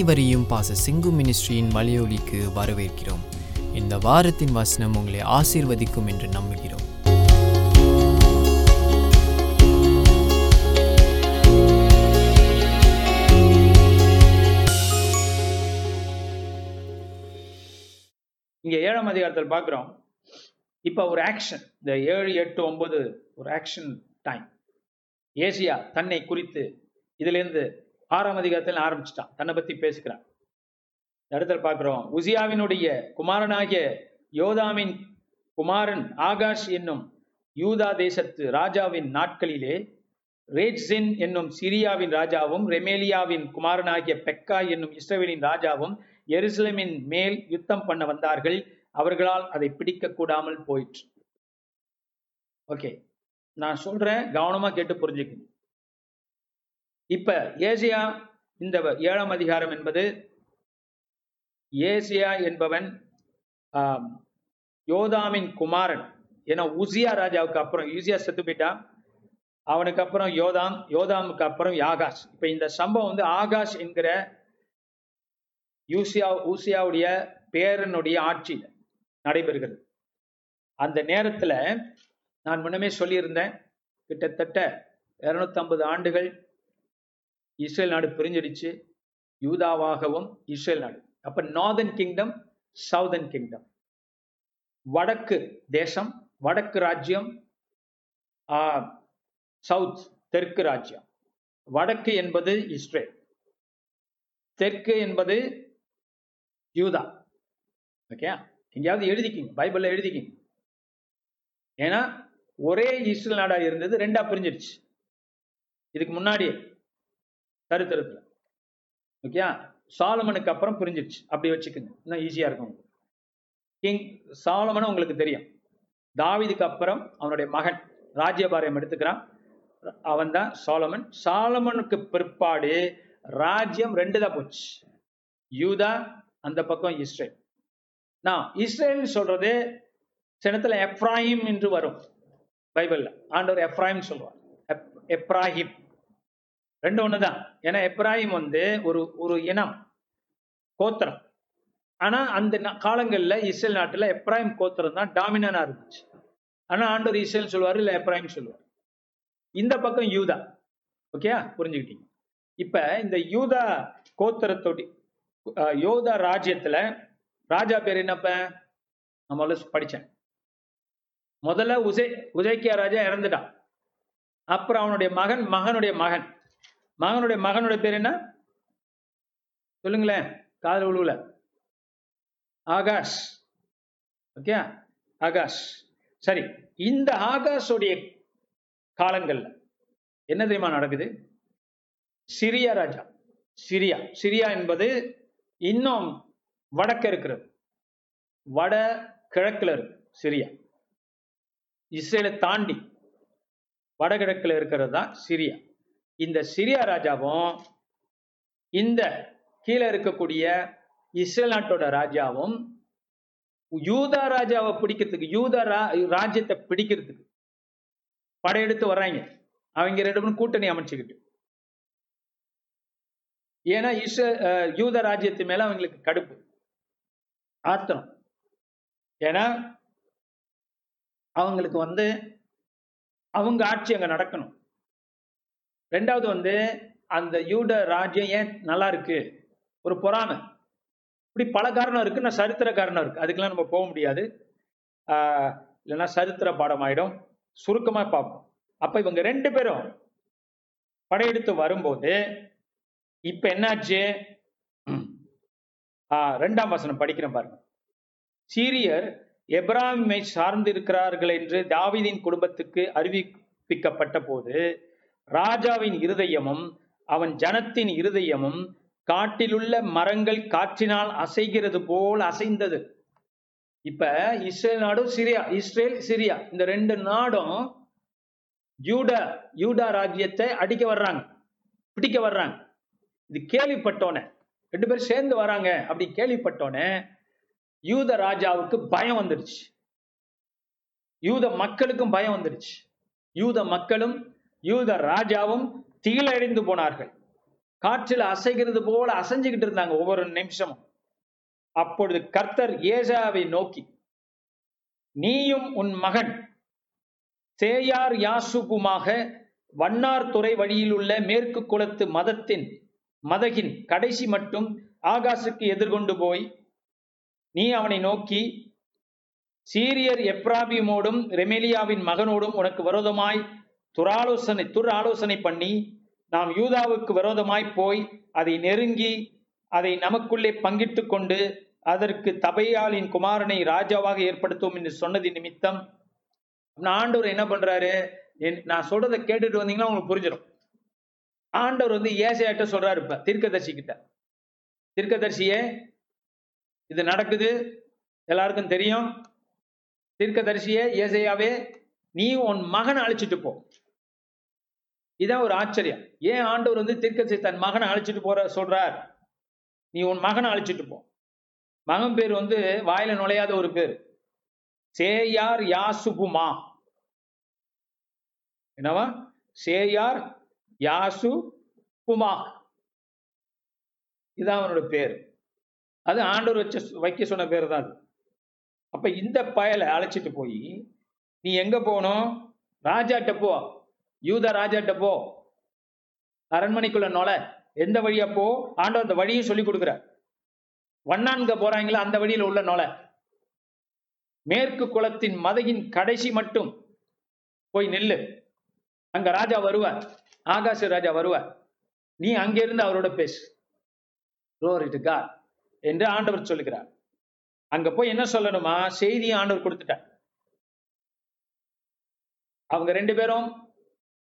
அனைவரையும் பாச சிங்கு மினிஸ்ட்ரியின் மலையொலிக்கு வரவேற்கிறோம். இந்த வாரத்தின் வசனம் உங்களை ஆசீர்வதிக்கும் என்று நம்புகிறோம். இங்க ஏழாம் அதிகாரத்தில் பார்க்குறோம். இப்போ ஒரு ஆக்ஷன் இந்த ஏழு எட்டு ஒன்பது ஒரு ஆக்ஷன் டைம் ஏசியா தன்னை குறித்து இதுலேருந்து ஆறாம் அதிகாரத்தில் ஆரம்பிச்சிட்டான். தன்னை பத்தி பேசுகிறான். இடத்துல பார்க்கிறோம். உசியாவினுடைய குமாரனாகிய யோதாமின் குமாரன் ஆகாஷ் என்னும் யூதா தேசத்து ராஜாவின் நாட்களிலே ரேட்ஸின் என்னும் சிரியாவின் ராஜாவும் ரெமேலியாவின் குமாரனாகிய பெக்கா என்னும் இஸ்ரேலின் ராஜாவும் எருசலேமின் மேல் யுத்தம் பண்ண வந்தார்கள். அவர்களால் அதை பிடிக்க கூடாமல் போயிற்று. ஓகே. நான் சொல்றேன் கவனமா கேட்டு புரிஞ்சுக்கணும். இப்ப ஏசியா இந்த ஏழாம் அதிகாரம் என்பது ஏசியா என்பவன் யோதாமின் குமாரன் ஏன்னா உசியா ராஜாவுக்கு அப்புறம் யூசியா செத்து போயிட்டான் அவனுக்கு அப்புறம் யோதாம் யோதாமுக்கு அப்புறம் யாகாஷ் இப்ப இந்த சம்பவம் வந்து ஆகாஷ் என்கிற யூசியா ஊசியாவுடைய பேரனுடைய ஆட்சியில் நடைபெறுகிறது. அந்த நேரத்தில் நான் முன்னமே சொல்லியிருந்தேன் கிட்டத்தட்ட 250 ஆண்டுகள் இஸ்ரேல் நாடு பிரிஞ்சிடுச்சு. யூதாவாகவும் இஸ்ரேல் நாடு. அப்ப நார்தன் கிங்டம் சவுதர்ன் கிங்டம் வடக்கு தேசம் வடக்கு ராஜ்யம் சவுத் தெற்கு ராஜ்யம். வடக்கு என்பது இஸ்ரேல். தெற்கு என்பது யூதா. ஓகே? எங்கேயாவது எழுதிக்கிங்க. பைபிள்ல எழுதிக்கிங்க. ஏன்னா ஒரே இஸ்ரேல் நாடா இருந்தது ரெண்டா பிரிஞ்சிருச்சு இதுக்கு முன்னாடியே. சரித்திரத்தில் ஓகே சாலமனுக்கு அப்புறம் புரிஞ்சிருச்சு. அப்படி வச்சுக்கோங்க. இன்னும் ஈஸியாக இருக்கும் உங்களுக்கு. கிங் சாலமன் உங்களுக்கு தெரியும். தாவீதுக்கு அப்புறம் அவனுடைய மகன் ராஜ்யபாரியம் எடுத்துக்கிறான். அவன் தான் சாலமன். சாலமனுக்கு பிற்பாடு ராஜ்யம் ரெண்டு தான் போச்சு. யூதா அந்த பக்கம் இஸ்ரேல். நான் இஸ்ரேல் சொல்றது சினத்துல எப்ராஹிம் என்று வரும். பைபிள்ல. ஆண்டவர் எப்ராஹிம் சொல்லுவார் எப்- எப்ராஹிம். ரெண்டு ஒண்ணுதான். ஏன்னா எப்ராஹிம் வந்து ஒரு ஒரு இனம் கோத்திரம். ஆனா அந்த காலங்கள்ல இஸ்ரேல் நாட்டுல எப்ராஹிம் கோத்திரம் தான் டாமினனா இருந்துச்சு. ஆனா ஆண்டவர் இஸ்ரேல் சொல்லுவாரு இல்ல எப்ராஹிம் சொல்லுவார் இந்த பக்கம் யூதா. ஓகே புரிஞ்சுக்கிட்டீங்க. இப்ப இந்த யூதா கோத்திரத்தோடி யோதா ராஜ்யத்துல ராஜா பேர் என்னப்ப? நம்மள படிச்சேன். முதல்ல உசை உசைக்கியா ராஜா இறந்துட்டான். அப்புறம் அவனுடைய மகன் மகனுடைய மகன். மகனுடைய மகனுடைய பேர் என்ன? சொல்லுங்களேன். காதல் உழுவுல ஆகாஷ். ஓகே? ஆகாஷ். சரி இந்த ஆகாஷோடைய காலங்கள்ல என்ன தெரியுமா நடக்குது? சிரியா ராஜா. சிரியா. சிரியா என்பது இன்னும் வடக்க இருக்கிறது. வட கிழக்குல இருக்கு சிரியா. இஸ்ரேலை தாண்டி வடகிழக்குல இருக்கிறது தான் சிரியா. இந்த சிரியா ராஜாவும் இந்த கீழே இருக்கக்கூடிய இஸ்ரேல் நாட்டோட ராஜாவும் யூதா ராஜாவை பிடிக்கிறதுக்கு யூதா ரா- ராஜ்யத்தை பிடிக்கிறதுக்கு படையெடுத்து வர்றாங்க. அவங்க ரெண்டு பேரும் கூட்டணி அமைச்சுக்கிட்டு. ஏன்னா இஸ்ர யூத ராஜ்யத்து மேல அவங்களுக்கு கடுப்பு. ஆத்திரம். ஏன்னா அவங்களுக்கு வந்து அவங்க ஆட்சி அங்க நடக்கணும். ரெண்டாவது வந்து அந்த யூட ராஜ்யம் ஏன் நல்லா இருக்கு? ஒரு பொறாமை. இப்படி பல காரணம் இருக்கு. நான் சரித்திர காரணம் இருக்கு. அதுக்கெல்லாம் நம்ம போக முடியாது. இல்லைன்னா சரித்திர பாடம் ஆயிடும். சுருக்கமா பார்ப்போம். அப்ப இவங்க ரெண்டு பேரும் படையெடுத்து வரும்போது இப்ப என்னாச்சு? ரெண்டாம் வசனம் படிக்கிறேன் பாருங்க. சீரியர் எப்ராஹிமை சார்ந்திருக்கிறார்கள் என்று தாவிதின் குடும்பத்துக்கு அறிவிப்பிக்கப்பட்ட போது ராஜாவின் இருதயமும் அவன் ஜனத்தின் இருதயமும் காட்டிலுள்ள மரங்கள் காற்றினால் அசைகிறது போல் அசைந்தது. இப்ப இஸ்ரேல் நாடும் சிரியா இஸ்ரேல் சிரியா இந்த ரெண்டு நாடும் யூடா யூடா ராஜ்யத்தை அடிக்க வர்றாங்க பிடிக்க வர்றாங்க. இது கேள்விப்பட்டோன்னே ரெண்டு பேரும் சேர்ந்து வராங்க அப்படி கேள்விப்பட்டோன்னே யூத ராஜாவுக்கு பயம் வந்துடுச்சு. யூத மக்களுக்கும் பயம் வந்துடுச்சு. யூத மக்களும் யூத ராஜாவும் திகிலடைந்து போனார்கள். காற்றில் அசைகிறது போல அசைஞ்சுக்கிட்டு இருந்தாங்க ஒவ்வொரு நிமிஷமும். அப்பொழுது கர்த்தர் ஏசாவை நோக்கி நீயும் உன் மகன் சேயார் யாசுகுமாக வண்ணார் துறை வழியில் உள்ள மேற்கு குளத்து மதத்தின் மதகின் கடைசி மட்டும் ஆகாசுக்கு எதிர்கொண்டு போய் நீ அவனை நோக்கி சீரியர் எப்ராபியமோடும் ரெமேலியாவின் மகனோடும் உனக்கு விரோதமாய் துராலோசனை துர் ஆலோசனை பண்ணி நாம் யூதாவுக்கு விரோதமாய் போய் அதை நெருங்கி அதை நமக்குள்ளே பங்கிட்டு கொண்டு அதற்கு தபையாளின் குமாரனை ராஜாவாக ஏற்படுத்துவோம் என்று சொன்னது நிமித்தம் ஆண்டவர் என்ன பண்றாரு? என்- நான் சொல்றதை கேட்டுட்டு வந்தீங்கன்னா உங்களுக்கு புரிஞ்சிடும் ஆண்டவர் வந்து ஏசையாட்ட சொல்றாரு இப்ப தீர்க்கதரிசி கிட்ட. தீர்க்கதரிசியே இது நடக்குது எல்லாருக்கும் தெரியும். தீர்க்கதரிசியே ஏசையாவே நீ உன் மகனை அழைச்சிட்டு போ. இதான் ஒரு ஆச்சரியம். ஏன் ஆண்டவர் வந்து தீர்க்கதரிசி தன் மகனை அழைச்சிட்டு போற சொல்றார்? நீ உன் மகனை அழைச்சிட்டு போ. மகன் பேர் வந்து வாயில நுழையாத ஒரு பேர். சேயார் யாசுபுமா. என்னவா? சேயார் யாசு புமா இதான் அவனோட பேர். அது ஆண்டவர் வச்ச வைக்க சொன்ன பேர் தான் அது. அப்ப இந்த பயலை அழைச்சிட்டு போய் நீ எங்க போகணும்? ராஜாட்ட போ. யூத ராஜாட்ட போ. அரண்மனைக்குள்ள நுழை. எந்த வழியா போ? ஆண்டவர் அந்த வழியும் சொல்லி கொடுக்குற வண்ணான்க போறாங்களா அந்த வழியில உள்ள நுழை. மேற்கு குளத்தின் மதையின் கடைசி மட்டும் போய் நில்லு. அங்க ராஜா வருவார். ஆகாச ராஜா வருவார். நீ அங்கிருந்து அவரோட பேசு. Glory என்று ஆண்டவர் சொல்லுகிறார். அங்க போய் என்ன சொல்லணுமா? செய்தியும் ஆண்டவர் கொடுத்துட்டார். அவங்க ரெண்டு பேரும்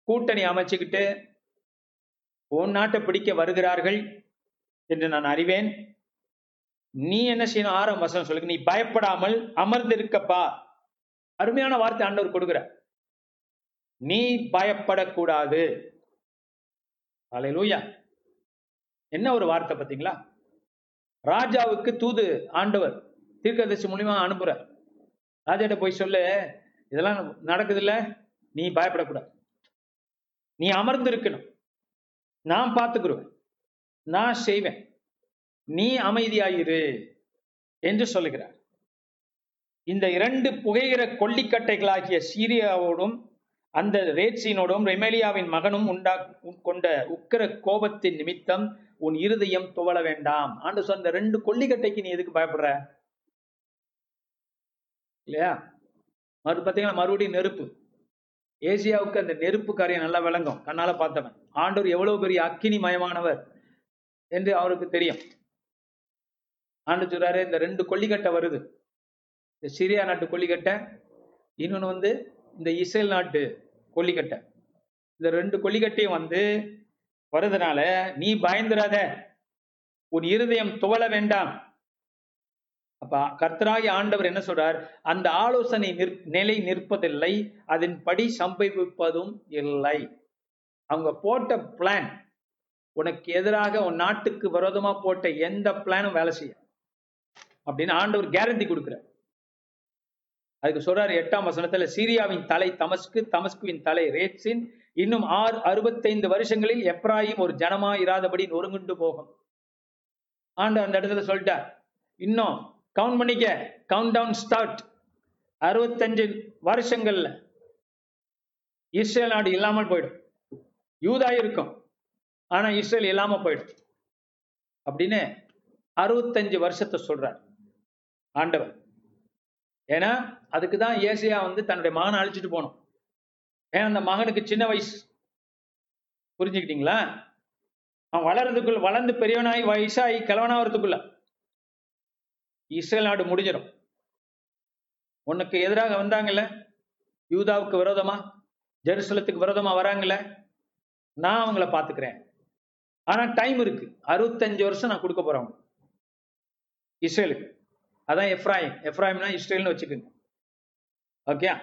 கூட்டணி அமைச்சுக்கிட்டு உன் நாட்டை பிடிக்க வருகிறார்கள் என்று நான் அறிவேன். நீ என்ன செய்யணும்? ஆறாம் வசனம் சொல்லுங்க நீ பயப்படாமல் அமர்ந்திருக்கப்பா. அருமையான வார்த்தை ஆண்டவர் கொடுக்குற. நீ பயப்படக்கூடாது. அலையலூயா என்ன ஒரு வார்த்தை பார்த்தீங்களா? ராஜாவுக்கு தூது ஆண்டவர் தீர்க்கதரிசி மூலியமா அனுப்புற ராஜாட்ட போய் சொல்லு இதெல்லாம் நடக்குது இல்ல நீ பயப்படக்கூடாது. நீ அமர்ந்து இருக்கணும் நான் பார்த்துக்கிறேன் நான் செய்வேன். நீ அமைதியாயிரு என்று சொல்லுகிறார். இந்த இரண்டு புகைகிற கொல்லிக்கட்டைகளாகிய சீரியாவோடும் அந்த ரேட்சினோடும் ரெமேலியாவின் மகனும் உண்டா கொண்ட உக்கிர கோபத்தின் நிமித்தம் உன் இருதயம் துவள வேண்டாம். ஆண்டு சொன்ன ரெண்டு கொல்லிக்கட்டைக்கு நீ எதுக்கு பயப்படுற? இல்லையா? மறு பார்த்தீங்கன்னா மறுபடியும் நெருப்பு. ஏசியாவுக்கு அந்த நெருப்பு காரியம் நல்லா விளங்கும். கண்ணால பார்த்தவன். ஆண்டவர் எவ்வளவு பெரிய அக்கினி மயமானவர் என்று அவருக்கு தெரியும். ஆண்டு சொல்றாரு இந்த ரெண்டு கொல்லிக்கட்டை வருது. இந்த சிரியா நாட்டு கொல்லிக்கட்டை இன்னொன்று வந்து இந்த இஸ்ரேல் நாட்டு கொல்லிக்கட்டை. இந்த ரெண்டு கொல்லிக்கட்டையும் வந்து வருதுனால நீ பயந்துராத. உன் இருதயம் துவள வேண்டாம். அப்ப கர்த்தராகி ஆண்டவர் என்ன சொல்றார்? அந்த ஆலோசனை நிற் நிலை நிற்பதில்லை அதன்படி சம்பவிப்பதும் இல்லை. அவங்க போட்ட பிளான் உனக்கு எதிராக உன் நாட்டுக்கு விரோதமா போட்ட எந்த பிளானும் வேலை செய்யும் அப்படின்னு ஆண்டவர் கேரண்டி கொடுக்கிறார். அதுக்கு சொல்றாரு எட்டாம் வசனத்துல சீரியாவின் தலை தமஸ்கு தமஸ்குவின் தலை ரேட்சின் இன்னும் ஆறு அறுபத்தைந்து வருஷங்களில் எப்ராஹிம் ஒரு ஜனமா இராதபடி நொறுங்குண்டு போகும். ஆண்டு அந்த இடத்துல சொல்லிட்டார் இன்னும் கவுண்ட் பண்ணிக்க. கவுண்ட் டவுன் ஸ்டார்ட் அறுபத்தஞ்சு வருஷங்கள்ல இஸ்ரேல் நாடு இல்லாமல் போயிடும். யூதா இருக்கும். ஆனா இஸ்ரேல் இல்லாம போயிடும் அப்படின்னு அறுபத்தஞ்சு வருஷத்தை சொல்றார். ஆண்டவர். ஏன்னா அதுக்கு தான் ஏசியா வந்து தன்னுடைய மகனை அழிச்சிட்டு போனோம். ஏன்னா அந்த மகனுக்கு சின்ன வயசு. புரிஞ்சுக்கிட்டீங்களா? அவன் வளர்றதுக்குள்ள வளர்ந்து பெரியவனாகி வயசாகி கிழவனாகிறதுக்குள்ள. இஸ்ரேல் நாடு முடிஞ்சிடும். உனக்கு எதிராக வந்தாங்கல்ல? யூதாவுக்கு விரோதமா? ஜெருசலத்துக்கு விரோதமா வராங்கல்ல? நான் அவங்கள பாத்துக்கிறேன் ஆனா டைம் இருக்கு. அறுபத்தஞ்சு வருஷம் நான் கொடுக்க போறேன் இஸ்ரேலுக்கு. அதான் எஃப்ராயிம் எஃப்ராயிம்னா இஸ்ரேல்னு வச்சுக்கோங்க. ஓகே?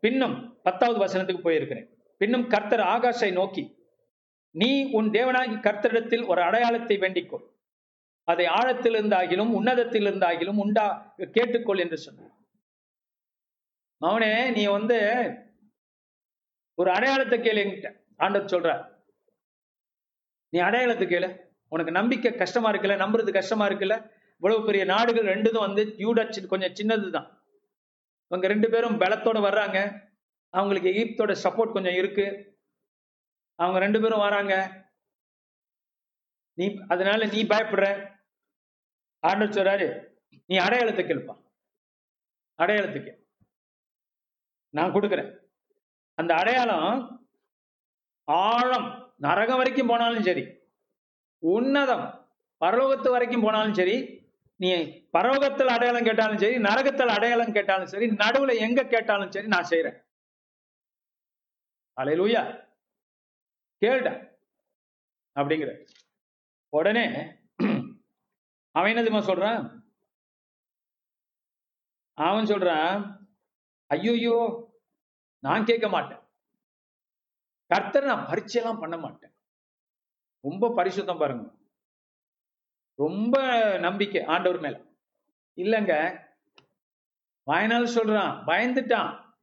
பின்னும் பத்தாவது வசனத்துக்கு போயிருக்கிறேன். பின்னும் கர்த்தர் ஆகாஷை நோக்கி நீ உன் தேவனாகி கர்த்தரிடத்தில் ஒரு அடையாளத்தை வேண்டிக்கொள். அதை ஆழத்தில் இருந்தாகிலும் உன்னதத்தில் இருந்தாகிலும் உண்டா கேட்டுக்கொள் என்று சொன்னார். அவனே நீ வந்து ஒரு அடையாளத்தை கேளு என்கிட்ட. ஆண்டவர் சொல்றார். நீ அடையாளத்தை கேளு. உனக்கு நம்பிக்கை கஷ்டமா இருக்குல்ல நம்புறது கஷ்டமா இருக்குல்ல? இவ்வளவு பெரிய நாடுகள் ரெண்டுதும் வந்து யூடா சி- கொஞ்சம் சின்னதுதான். இவங்க ரெண்டு பேரும் பலத்தோட வர்றாங்க. அவங்களுக்கு எகிப்தோட சப்போர்ட் கொஞ்சம் இருக்கு. அவங்க ரெண்டு பேரும் வராங்க. நீ அதனால நீ பயப்படுற. ஆண்டவர் சொல்றாரு நீ அடையாளத்துக்கு கேளுப்பா. அடையாளத்துக்கு. நான் கொடுக்குறேன். அந்த அடையாளம் ஆழம். நரகம் வரைக்கும் போனாலும் சரி உன்னதம். பரலோகத்து வரைக்கும் போனாலும் சரி நீ பரலோகத்தில் அடையாளம் கேட்டாலும் சரி நரகத்தில் அடையாளம் கேட்டாலும் சரி நடுவுல எங்க கேட்டாலும் சரி நான் செய்யறேன் அலையிலூயா கேளுடா. அப்படிங்கிற. உடனே அவன் என்னதுமா சொல்றான்? அவன் சொல்றான் ஐயோயோ நான் கேட்க மாட்டேன். கர்த்தர் நான் பரீட்சையெல்லாம் பண்ண மாட்டேன். ரொம்ப பரிசுத்தம் பாருங்க. ரொம்ப நம்பிக்கை ஆண்டவர் மேல. இல்லைங்க. வாய்நாள் சொல்றான் பயந்துட்டான்.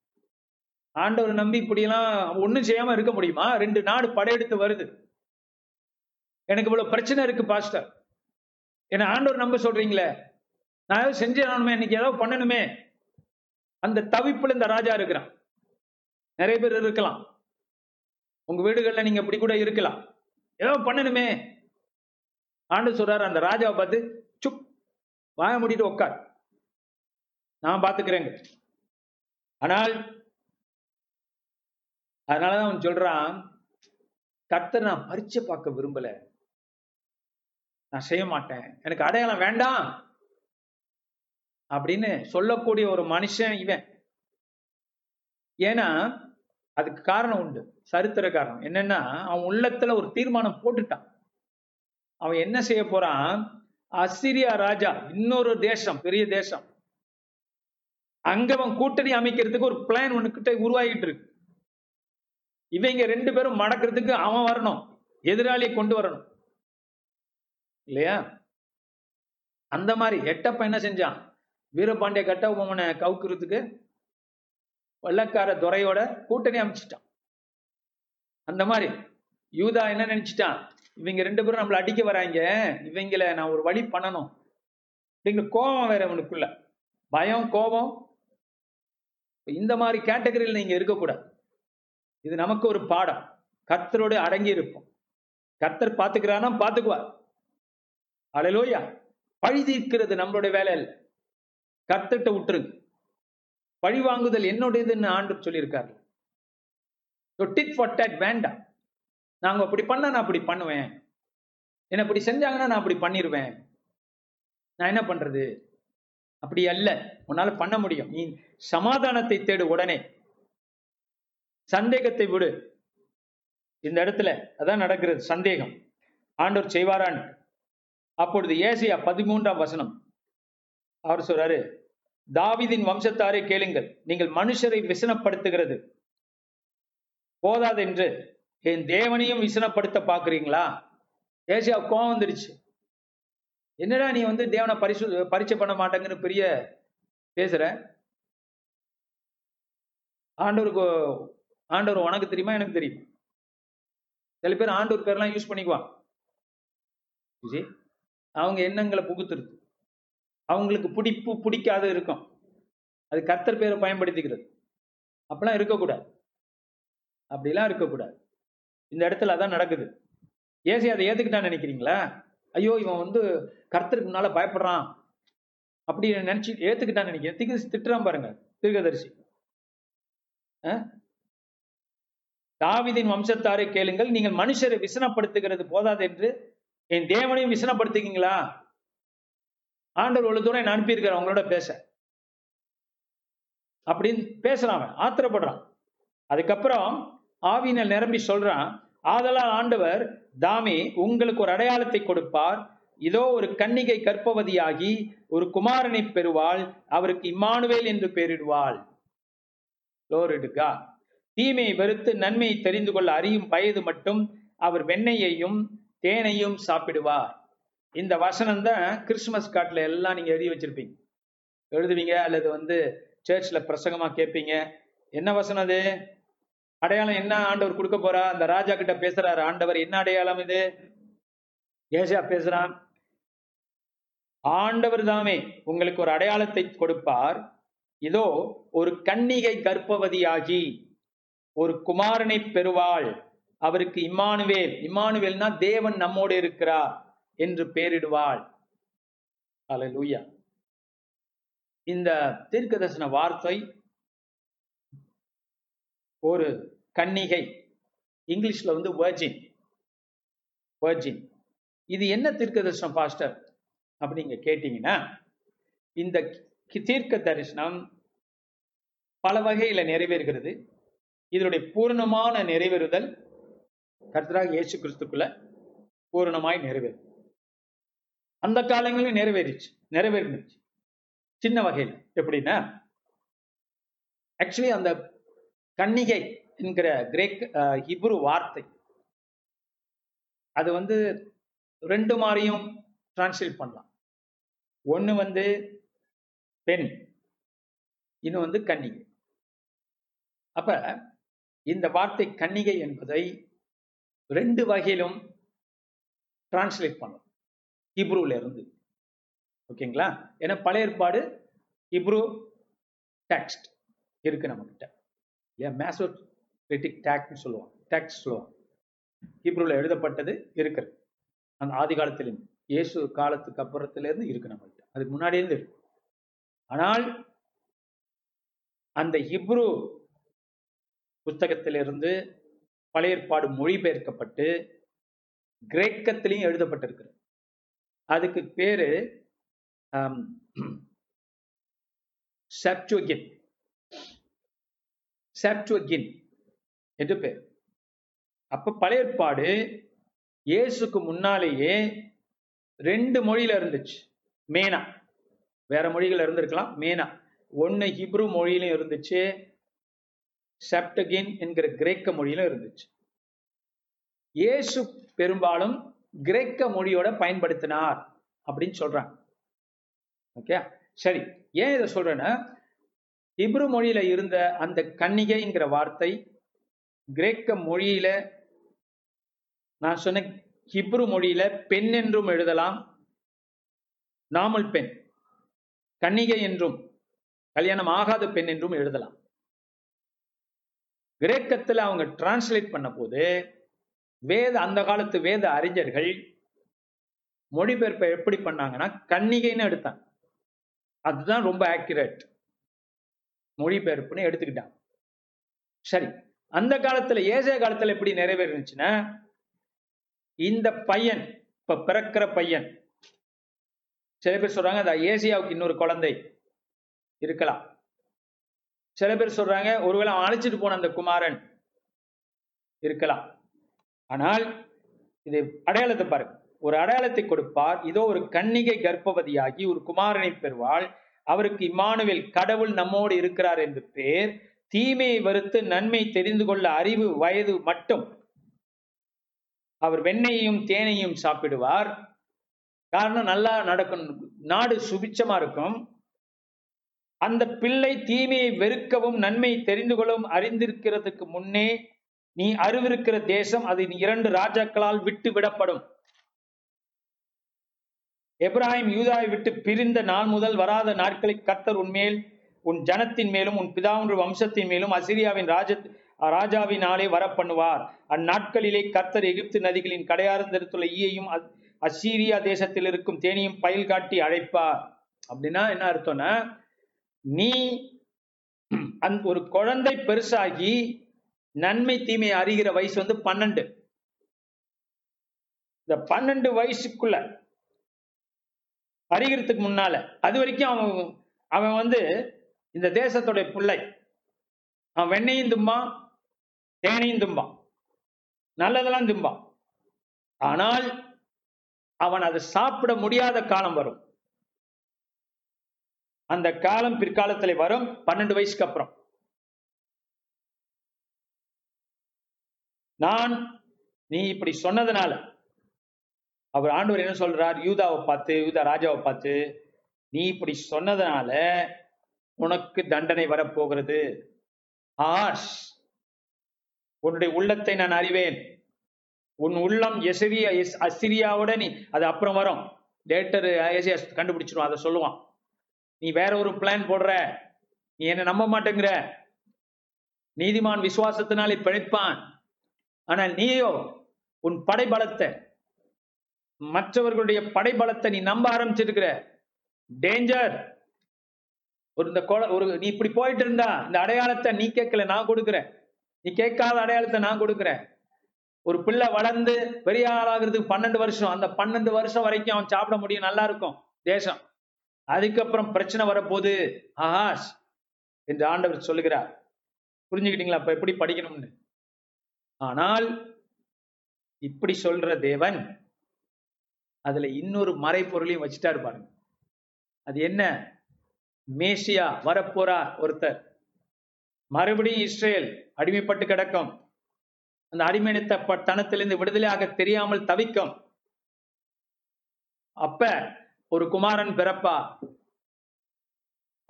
ஆண்டவர் நம்பி இப்படியெல்லாம் ஒண்ணும் செய்யாம இருக்க முடியுமா? ரெண்டு நாடு படையெடுத்து வருது. எனக்கு இவ்வளவு பிரச்சனை இருக்கு பாஸ்டர். என்ன ஆண்டவர் நம்ப சொல்றீங்களே. நான் ஏதாவது செஞ்சிடணுமே இன்னைக்கு ஏதாவது பண்ணணுமே. அந்த தவிப்புல இந்த ராஜா இருக்கிறான். நிறைய பேர் இருக்கலாம். உங்க வீடுகள்ல நீங்க இப்படி கூட இருக்கலாம். ஏதோ பண்ணணுமே. ஆண்டு சொல்றாரு அந்த ராஜாவை பார்த்து சுப் வாய முடிட்டு உட்கார் நான் பாத்துக்கிறேங்க. ஆனால் அதனாலதான் அவன் சொல்றான் கர்த்தர் நான் பரீட்சை பார்க்க விரும்பல. நான் செய்ய மாட்டேன். எனக்கு அடையாளம் வேண்டாம். அப்படின்னு சொல்லக்கூடிய ஒரு மனுஷன் இவன். ஏன்னா அதுக்கு காரணம் உண்டு. சரித்திர காரணம். என்னன்னா அவன் உள்ளத்துல ஒரு தீர்மானம் போட்டுட்டான். அவன் என்ன செய்ய போறான்? அசிரியா ராஜா இன்னொரு தேசம் பெரிய தேசம். அங்க அவன் கூட்டணி அமைக்கிறதுக்கு ஒரு பிளான் ஒண்ணுகிட்ட உருவாகிட்டு இருக்கு. இவங்க ரெண்டு பேரும் மடக்கிறதுக்கு அவன் வரணும். எதிராளியை கொண்டு வரணும். இல்லையா? அந்த மாதிரி எட்டப்ப என்ன செஞ்சான்? வீரபாண்டிய கட்டபொம்மனை கவுக்குறதுக்கு வெள்ளக்கார துறையோட கூட்டணி அமைச்சிட்டான். அந்த மாதிரி யூதா என்ன நினைச்சிட்டான்? இவங்க ரெண்டு பேரும் நம்மள அடிக்க வராங்க. இவங்கள நான் ஒரு வழி பண்ணணும். அப்படிங்கிற கோபம் வேற அவனுக்குள்ள பயம் கோபம். இந்த மாதிரி கேட்டகரியில் நீங்க இருக்கக்கூடாது. இது நமக்கு ஒரு பாடம். கர்த்தரோடு அடங்கி இருப்போம். கர்த்தர் பாத்துக்கிறானா பார்த்துக்குவார். அலலோயா பழி தீர்க்கிறது நம்மளுடைய வேலை இல்லை கர்த்தர்கிட்ட விட்டுருங்க பழி வாங்குதல் என்னுடையதுன்னு ஆண்டு சொல்லியிருக்காரு. டிட் ஃபார் டேட் வேண்டாம் நாங்க அப்படி பண்ண நான் அப்படி பண்ணுவேன். என்ன அப்படி செஞ்சாங்கன்னா நான் அப்படி பண்ணிடுவேன் நான் என்ன பண்றது? அப்படி அல்ல. உன்னால பண்ண முடியும். நீ சமாதானத்தை தேடு உடனே. சந்தேகத்தை விடு. இந்த இடத்துல அதான் நடக்கிறது. சந்தேகம். ஆண்டோர் செய்வாரான்னு. அப்பொழுது ஏசியா பதிமூன்றாம் வசனம். அவர் சொல்றாரு தாவிதின் வம்சத்தாரை கேளுங்கள் நீங்கள் மனுஷரை விசனப்படுத்துகிறது. போதாதென்று என் தேவனையும் விசனப்படுத்த பாக்குறீங்களா ஏசியா கோவம் வந்துடுச்சு என்னடா நீ வந்து தேவனை பரிசு பரிச்சை பண்ண மாட்டேங்கன்னு பெரிய பேசுற? ஆண்டவருக்கு ஆண்டவர் உனக்கு தெரியுமா எனக்கு தெரியும். சில பேர் ஆண்டவர் பேர்லாம் யூஸ் பண்ணிக்குவான். ஜி அவங்க எண்ணங்களை புகுத்துறது. அவங்களுக்கு பிடிப்பு பிடிக்காத இருக்கும். அது கர்த்தர் பேரை பயன்படுத்திக்கிறது. அப்படிலாம் இருக்கக்கூடாது. அப்படிலாம் இருக்கக்கூடாது. இந்த இடத்துல அதான் நடக்குது. ஏசி அதை ஏத்துக்கிட்டான்னு நினைக்கிறீங்களா? ஐயோ இவன் வந்து கர்த்தருக்கு முன்னால பயப்படுறான். அப்படி நினைச்சு ஏத்துக்கிட்டான்னு நினைக்கிறேன் திக்கு திட்டுறான் பாருங்க திருகதரிசி தாவிதின் வம்சத்தாரை கேளுங்கள். நீங்கள் மனுஷரை விசனப்படுத்துகிறது போதாது என்று என் தேவனையும் விசனப்படுத்துக்கீங்களா ஆண்டவர் ஒரு தூரம் என்ன அனுப்பியிருக்கிறார் அவங்களோட பேச. அப்படின்னு பேசுறான் அவன் ஆத்திரப்படுறான். அதுக்கப்புறம் ஆவியினர் நிரம்பி சொல்றான் ஆதலால் ஆண்டவர் தாமே உங்களுக்கு ஒரு அடையாளத்தை கொடுப்பார். இதோ ஒரு கன்னிகை கற்பவதியாகி ஒரு குமாரனை பெறுவாள். அவருக்கு இம்மானுவேல் என்று பெயரிடுவாள். லோரிடுகா தீமையை வெறுத்து நன்மையை தெரிந்து கொள்ள அறியும் வயது மட்டும் அவர் வெண்ணையையும் தேனையும் சாப்பிடுவார். இந்த வசனம் தான் கிறிஸ்துமஸ் கார்டில் எல்லாம் நீங்க எழுதி வச்சிருப்பீங்க. எழுதுவீங்க அல்லது வந்து சர்ச்சில் பிரசங்கமா கேட்பீங்க. என்ன வசனம் அது? அடையாளம் என்ன ஆண்டவர் கொடுக்க போறா? அந்த ராஜா கிட்ட பேசுறாரு. ஆண்டவர் என்ன அடையாளம் இது? ஏசியா பேசுறான். ஆண்டவர் தாமே உங்களுக்கு ஒரு அடையாளத்தை கொடுப்பார். இதோ ஒரு கன்னிகை கர்ப்பவதியாகி ஒரு குமாரனை பெறுவாள். அவருக்கு இம்மானுவேல் இம்மானுவேல்னா தேவன் நம்மோடு இருக்கிறார் என்று பெயரிடுவாள் அல்லேலூயா இந்த தீர்க்க தரிசன வார்த்தை ஒரு கன்னிகை இங்கிலீஷ்ல வந்து வர்ஜின் வர்ஜின் இது என்ன தீர்க்க தரிசனம் பாஸ்டர் அப்படிங்க கேட்டீங்கன்னா இந்த தீர்க்க தரிசனம் பல வகையில நிறைவேறுகிறது. இதனுடைய பூரணமான நிறைவேறுதல் கர்த்தராக இயேசு கிறிஸ்துக்குள்ள பூரணமாய் நிறைவேறும் அந்த காலங்களிலும் நிறைவேறிச்சு நிறைவேறிச்சு சின்ன வகையில். எப்படின்னா ஆக்சுவலி அந்த கன்னிகை என்கிற கிரேக் ஹிப்ரு வார்த்தை அது வந்து ரெண்டு மாதிரியும் டிரான்ஸ்லேட் பண்ணலாம். ஒண்ணு வந்து பெண் இன்னும் வந்து கன்னிகை. அப்ப இந்த வார்த்தை கன்னிகை என்பதை ரெண்டு வகையிலும் டிரான்ஸ்லேட் பண்ணும். ஹிப்ரூல இருந்து. ஓகேங்களா? ஏன்னா பழைய ஏற்பாடு ஹிப்ரூ டெக்ஸ்ட் இருக்கு நம்ம கிட்ட இல்லையா மேசோக்ரிட்டிக் டேக்ட்னு சொல்லுவோம் டெக்ஸ்ட் சொல்லுவோம் ஹிப்ரூல எழுதப்பட்டது இருக்கிறது. அந்த ஆதி காலத்திலும் இயேசு காலத்துக்கு அப்புறத்திலேருந்து இருக்கு நம்மகிட்ட. அதுக்கு முன்னாடியே இருந்து இருக்கு. ஆனால் அந்த ஹிப்ரு புத்தகத்திலிருந்து பழைய ஏற்பாடு மொழிபெயர்க்கப்பட்டு கிரேக்கத்திலையும் எழுதப்பட்டிருக்கிறது. அதுக்கு பேரு செப்டுகின் செப்டுகின் என்று பேர். அப்ப பழைய ஏற்பாடு இயேசுக்கு முன்னாலேயே ரெண்டு மொழியில இருந்துச்சு. மேனா. வேற மொழிகள் இருந்திருக்கலாம். மேனா. ஒன்னு ஹிப்ரு மொழியிலும் இருந்துச்சு. செப்டகின் என்கிற கிரேக்க மொழியில இருந்துச்சு. இயேசு பெரும்பாலும் கிரேக்க மொழியோட பயன்படுத்தினார் அப்படின்னு சொல்றாங்க. ஓகே சரி ஏன் இதை சொல்றேன்னா இப்ரு மொழியில இருந்த அந்த கன்னிகைங்கிற வார்த்தை கிரேக்க மொழியில நான் சொன்ன ஹிப்ரு மொழியில பெண் என்றும் எழுதலாம் நாமல் பெண். கன்னிகை என்றும் கல்யாணம் ஆகாத பெண் என்றும் எழுதலாம். கிரேக்கத்தில் அவங்க டிரான்ஸ்லேட் பண்ண போது வேத அந்த காலத்து வேத அறிஞர்கள் மொழிபெயர்ப்பை எப்படி பண்ணாங்கன்னா கன்னிகைன்னு எடுத்தாங்க. அதுதான் ரொம்ப ஆக்யூரேட் மொழிபெயர்ப்புன்னு எடுத்துக்கிட்டாங்க. சரி அந்த காலத்துல ஏசிய காலத்துல எப்படி நிறைவேறுச்சுன்னா இந்த பையன் இப்ப பிறக்கிற பையன் சில பேர் சொல்றாங்க அந்த ஏசியாவுக்கு இன்னொரு குழந்தை இருக்கலாம். சில பேர் சொல்றாங்க ஒருவேளை அவன் அழைச்சிட்டு போன அந்த குமாரன் இருக்கலாம். ஆனால் இது அடையாளத்தை பாருங்க ஒரு அடையாளத்தை கொடுப்பார். இதோ ஒரு கன்னிகை கர்ப்பவதியாகி ஒரு குமாரனை பெறுவாள். அவருக்கு இம்மானுவேல் கடவுள் நம்மோடு இருக்கிறார் என்று பேர் தீமையை வருத்து நன்மை தெரிந்து கொள்ள அறிவு வயது மட்டும் அவர் வெண்ணையையும் தேனையும் சாப்பிடுவார். காரணம் நல்லா நடக்கும் நாடு சுபிச்சமா இருக்கும். அந்த பிள்ளை தீமையை வெறுக்கவும் நன்மை தெரிந்து கொள்ளவும் அறிந்திருக்கிறதுக்கு முன்னே நீ அறிவிருக்கிற தேசம் அது இரண்டு ராஜாக்களால் விட்டு விடப்படும். எப்ராஹிம் யூதாவை விட்டு பிரிந்த நாள் முதல் வராத நாட்களை கத்தர் உன்மேல் உன் ஜனத்தின் மேலும் உன் பிதாவுன்ற வம்சத்தின் மேலும் அசிரியாவின் ராஜ ராஜாவினாலே வரப்பண்ணுவார். அந்நாட்களிலே கர்த்தர் எகிப்து நதிகளின் கடையாரந்திருத்துள்ள ஈயையும் அசீரியா தேசத்தில் இருக்கும் தேனியும் பயில் காட்டி அழைப்பார். அப்படின்னா என்ன அர்த்தம்னா நீ அந் ஒரு குழந்தை பெருசாகி நன்மை தீமை அறிகிற வயசு வந்து பன்னெண்டு. இந்த பன்னெண்டு வயசுக்குள்ள அறிகிறதுக்கு முன்னால அது வரைக்கும் அவன் அவன் வந்து இந்த தேசத்துடைய பிள்ளை. அவன் வெண்ணையும் தும்பான் தேனையும் தும்பான். நல்லதெல்லாம் தும்பான். ஆனால் அவன் அதை சாப்பிட முடியாத காலம் வரும். அந்த காலம் பிற்காலத்தில் வரும் பன்னெண்டு வயசுக்கு அப்புறம். நான் நீ இப்படி சொன்னதுனால அவர் ஆண்டவர் என்ன சொல்றார்? யூதாவை பார்த்து யூதா ராஜாவை பார்த்து நீ இப்படி சொன்னதுனால உனக்கு தண்டனை வரப்போகிறது. ஆஷ் உன்னுடைய உள்ளத்தை நான் அறிவேன். உன் உள்ளம் எசிரியா எஸ் அசிரியாவோட நீ அது அப்புறம் வரும். லேட்டர் கண்டுபிடிச்சிடும் அதை சொல்லுவான். நீ வேற ஒரு பிளான் போடுற. நீ என்ன நம்ப மாட்டேங்கிற. நீதிமான் விசுவாசத்தினாலே பிழைப்பான். ஆனால் நீயோ உன் படைபலத்தை மற்றவர்களுடைய படைபலத்தை நீ நம்ப ஆரம்பிச்சிருக்கிற. டேஞ்சர் ஒரு இந்த கொலை ஒரு நீ இப்படி போயிட்டு இருந்தா இந்த அடையாளத்தை நீ கேட்கல நான் கொடுக்குறேன். நீ கேட்காத அடையாளத்தை நான் கொடுக்குறேன். ஒரு பிள்ளை வளர்ந்து பெரிய ஆளாகிறதுக்கு பன்னெண்டு வருஷம் அந்த பன்னெண்டு வருஷம் வரைக்கும் அவன் சாப்பிட முடியும் நல்லா இருக்கும் தேசம். அதுக்கப்புறம் பிரச்சனை வரப்போகுது. ஆஹாஷ் என்று ஆண்டவர் சொல்லுகிறார். புரிஞ்சுக்கிட்டீங்களா? அப்ப எப்படி படிக்கணும்னு? ஆனால் இப்படி சொல்ற தேவன் அதுல இன்னொரு மறைப்பொருளையும் வச்சுட்டா இருப்பாருங்க அது என்ன? மேசியா வரப்போறார் ஒருத்தர். மறுபடியும் இஸ்ரேல் அடிமைப்பட்டு கிடக்கும். அந்த அடிமைத்த தனத்திலிருந்து விடுதலையாக தெரியாமல் தவிக்கும். அப்ப ஒரு குமாரன் பிறப்பா?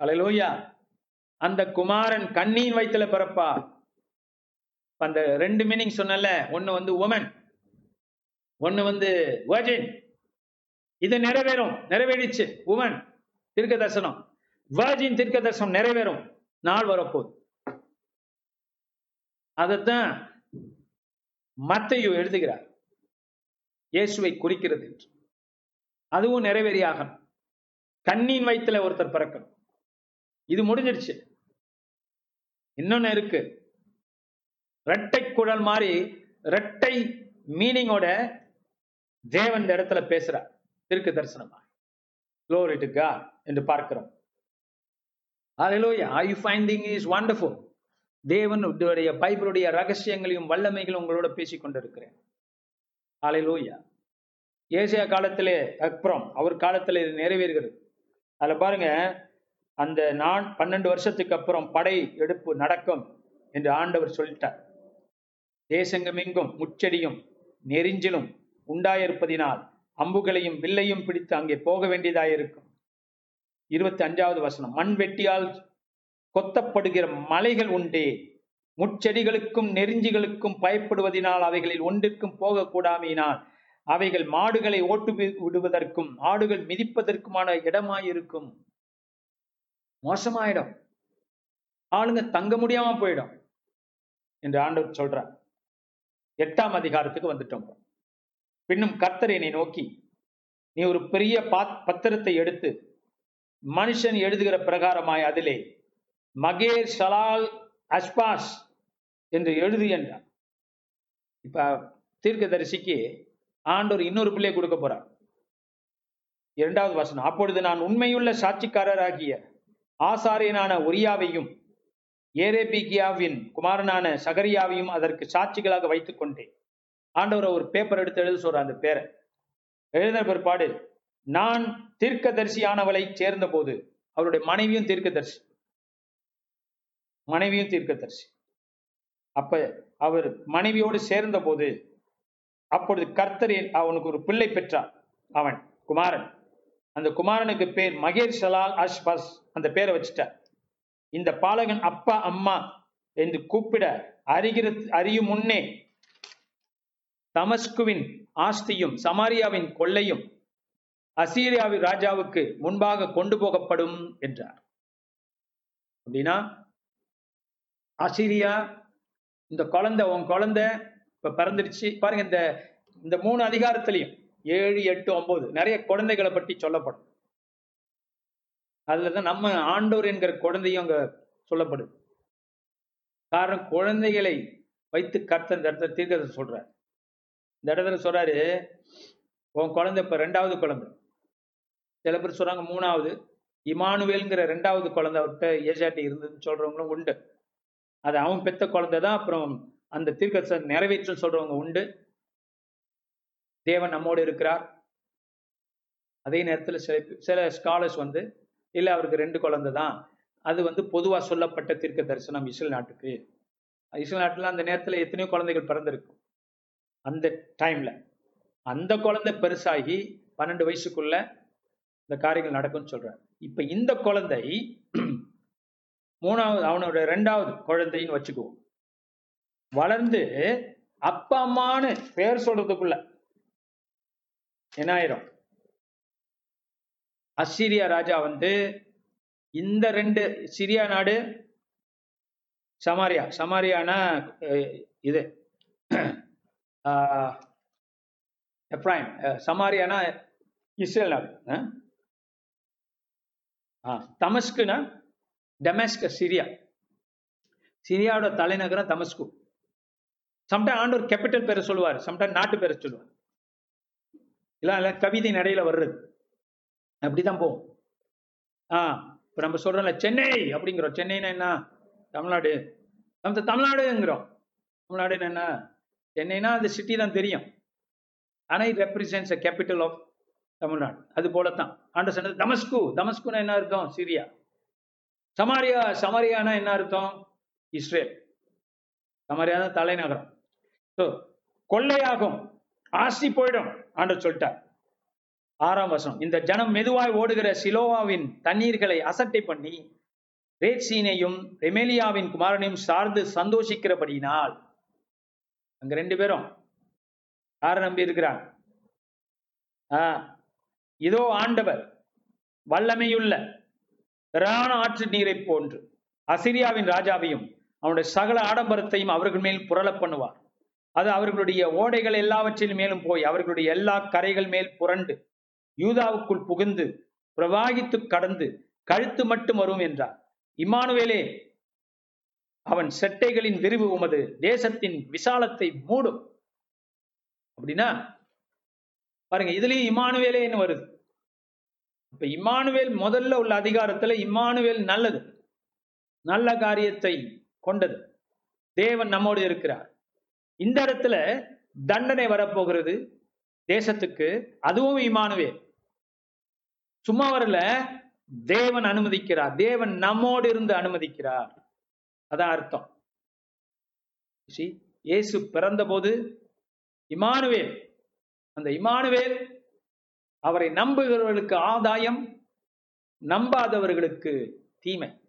அலையலோயா அந்த குமாரன் கண்ணீன் வயிற்றுல பிறப்பா? அந்த ரெண்டு மீனிங் சொன்னல ஒன்னு வந்து உமன் ஒன்னு வந்து வர்ஜின் இது நிறைவேறும் நிறைவேறிச்சு உமன் தீர்க்க தரிசனம் வர்ஜின் தீர்க்க தரிசனம் நிறைவேறும் நாள் வரப்போகுது. அதைத்தான் மத்தையும் எழுதுகிறார். இயேசுவை குறிக்கிறது என்று. அதுவும் நிறைவேறியாகும் கண்ணின் வயிற்றுல ஒருத்தர் பிறக்கணும். இது முடிஞ்சிருச்சு. இன்னொன்னு இருக்கு. ரெட்டை குழல் மாதிரி ரெட்டை மீனிங்கோட தேவன் இந்த இடத்துல பேசுறார். திருக்கு தரிசனமா. க்ளோரிட்டுக்கா என்று பார்க்கிறோம். Hallelujah. Are you finding is wonderful? தேவனுடைய பைபிளுடைய ரகசியங்களையும் வல்லமைகளும் உங்களோட பேசிக் கொண்டிருக்கிறேன் அலையிலோயா ஏசியா காலத்திலே அப்புறம் அவர் காலத்தில் இது நிறைவேறுகிறது. அதில் பாருங்க அந்த நான் பன்னெண்டு வருஷத்துக்கு அப்புறம் படை எடுப்பு நடக்கும் என்று ஆண்டவர் சொல்லிட்டார். தேசங்கமெங்கும் முச்செடியும் நெறிஞ்சிலும் உண்டாயிருப்பதினால் அம்புகளையும் வில்லையும் பிடித்து அங்கே போக வேண்டியதாயிருக்கும். இருபத்தி அஞ்சாவது வசனம் மண் வெட்டியால் கொத்தப்படுகிற மலைகள் உண்டே முட்செடிகளுக்கும் நெறிஞ்சிகளுக்கும் பயப்படுவதினால் அவைகளில் ஒன்றிற்கும் போகக்கூடாமையினால் அவைகள் மாடுகளை ஓட்டு விடுவதற்கும் ஆடுகள் மிதிப்பதற்குமான இடமாயிருக்கும். மோசமாயிடும். ஆளுங்க தங்க முடியாம போயிடும். என்று ஆண்டவர் சொல்றார். எட்டாம் அதிகாரத்துக்கு வந்துட்டோம். பின்னும் கர்த்தர் என்னை நோக்கி நீ ஒரு பெரிய பாத் பத்திரத்தை எடுத்து மனுஷன் எழுதுகிற பிரகாரமாய் அதிலே மகேர் ஷலால் அஸ்பாஸ் என்று எழுது என்றார். இப்ப தீர்க்கதரிசிக்கு ஆண்டவர் இன்னொரு பிள்ளையை கொடுக்க போறார். இரண்டாவது வசனம் அப்பொழுது நான் உண்மையுள்ள சாட்சிக்காரராகிய ஆசாரியனான ஒரியாவையும் ஏரேபிகியாவின் குமாரனான சகரியாவையும் அதற்கு சாட்சிகளாக வைத்துக் கொண்டேன். ஆண்டவர் ஒரு பேப்பர் எடுத்து எழுத சொல்ற அந்த பேரை. எழுதின பிற்பாடு நான் தீர்க்கதரிசியானவளை சேர்ந்த போது அவருடைய மனைவியும் தீர்க்கதரிசி. மனைவியும் தீர்க்கதரிசி. அப்ப அவர் மனைவியோடு சேர்ந்த போது அப்பொழுது கர்த்தரில் அவனுக்கு ஒரு பிள்ளை பெற்றான் அவன் குமாரன். அந்த குமாரனுக்கு பேர் மகேர் சலால் அஷ்பஸ் அந்த பேரை வச்சுட்டார். இந்த பாலகன் அப்பா அம்மா என்று கூப்பிட அறிகிற அறியும் முன்னே தமஸ்குவின் ஆஸ்தியும் சமாரியாவின் கொள்ளையும் அசீரியாவின் ராஜாவுக்கு முன்பாக கொண்டு போகப்படும் என்றார். அப்படின்னா அசீரியா இந்த குழந்தை உன் குழந்தை இப்ப பறந்துடுச்சு. பாருங்க இந்த இந்த மூணு அதிகாரத்திலையும் ஏழு எட்டு ஒன்பது நிறைய குழந்தைகளை பற்றி சொல்லப்படும். அதுலதான் நம்ம ஆண்டோர் என்கிற குழந்தையும் அங்க சொல்லப்படுது. காரணம் குழந்தைகளை வைத்து கர்த்த இந்த இடத்துல தீர்க்கதரிசி சொல்றாரு. இந்த இடத்துல சொல்றாரு உன் குழந்தை இப்ப ரெண்டாவது குழந்தை. சில பேர் சொல்றாங்க மூணாவது. இமானுவேல்ங்கிற ரெண்டாவது குழந்தை அவர்கிட்ட ஏசாட்டி இருந்ததுன்னு சொல்றவங்களும் உண்டு. அது அவன் பெத்த குழந்தை தான் அப்புறம் அந்த தீர்க்கத்தை நிறைவேற்றும் சொல்றவங்க உண்டு. தேவன் நம்மோடு இருக்கிறார். அதே நேரத்தில் சில சில ஸ்காலர்ஸ் வந்து இல்லை அவருக்கு ரெண்டு குழந்தை தான். அது வந்து பொதுவாக சொல்லப்பட்ட தீர்க்க தரிசனம் இஸ்ரேல் நாட்டுக்கு. இஸ்ரேல் நாட்டில் அந்த நேரத்தில் எத்தனையோ குழந்தைகள் பிறந்திருக்கும். அந்த டைமில் அந்த குழந்தை பெருசாகி பன்னெண்டு வயசுக்குள்ள இந்த காரியங்கள் நடக்கும்னு சொல்கிறார் இப்போ இந்த குழந்தை மூணாவது அவனோட ரெண்டாவது குழந்தைன்னு வச்சுக்குவோம். வளர்ந்து அப்பா அம்மான்னு பேர் சொல்றதுக்குள்ள என்ன ஆயிரும்? அசிரியா ராஜா வந்து இந்த ரெண்டு சிரியா நாடு சமாரியா சமாரியானா இது ஆஹ், சமாரியானா இஸ்ரேல் நாடு அஹ்? தமஸ்குனா டெமஸ்க சிரியா. சிரியாவோட தலைநகரம் தமஸ்கு. சம்டைம் ஆண்டவர் கேபிட்டல் பேரை சொல்லுவார். சம்டைம் நாட்டு பேரை சொல்லுவார். இல்லை இல்லை கவிதை நடையில வர்றது. அப்படிதான் போகும். ஆ இப்போ நம்ம சொல்றோம்ல சென்னை அப்படிங்கிறோம். சென்னைனா என்ன? தமிழ்நாடு. நம்ம தமிழ்நாடுங்கிறோம். தமிழ்நாடுன்னு என்ன? சென்னைனா அந்த சிட்டி தான் தெரியும். அனை it represents a of Tamil Nadu. அது போல தான் ஆண்டர் சொன்னது தமஸ்கு தமஸ்குன்னா என்ன அர்த்தம்? சிரியா. சமாரியா சமாரியானா என்ன அர்த்தம்? இஸ்ரேல். சமாரியா தான் தலைநகரம். கொள்ளையாகும் ஆசி போயிடும் ஆண்டு சொல்லிட்டார். ஆறாம் வசனம் இந்த ஜனம் மெதுவாய் ஓடுகிற சிலோவாவின் தண்ணீர்களை அசட்டை பண்ணி ரேட்சீனையும் ரெமேலியாவின் குமாரனையும் சார்ந்து சந்தோஷிக்கிறபடியினால் அங்க ரெண்டு பேரும் யார நம்பி இருக்கிறாங்க இதோ ஆண்டவர் வல்லமையுள்ள திராண ஆற்று நீரை போன்று அசிரியாவின் ராஜாவையும் அவனுடைய சகல ஆடம்பரத்தையும் அவர்கள் மேல் புரளப் பண்ணுவார். அது அவர்களுடைய ஓடைகள் எல்லாவற்றின் மேலும் போய் அவர்களுடைய எல்லா கரைகள் மேல் புரண்டு யூதாவுக்குள் புகுந்து பிரவாகித்து கடந்து கழுத்து மட்டும் வரும் என்றார். இம்மானுவேலே அவன் செட்டைகளின் விரிவு உமது தேசத்தின் விசாலத்தை மூடும். அப்படின்னா பாருங்க இதுலயும் இம்மானுவேலேன்னு வருது? இப்ப இம்மானுவேல் முதல்ல உள்ள அதிகாரத்துல இம்மானுவேல் நல்லது. நல்ல காரியத்தை கொண்டது. தேவன் நம்மோடு இருக்கிறார். இந்த இடத்துல தண்டனை வரப்போகிறது தேசத்துக்கு அதுவும் இமானுவே. சும்மா வரல தேவன் அனுமதிக்கிறார். தேவன் நம்மோடு இருந்து அனுமதிக்கிறார். அதான் அர்த்தம். See, இயேசு பிறந்தபோது இமானுவேல் அந்த இமானுவேல் அவரை நம்புகிறவர்களுக்கு ஆதாயம் நம்பாதவர்களுக்கு தீமை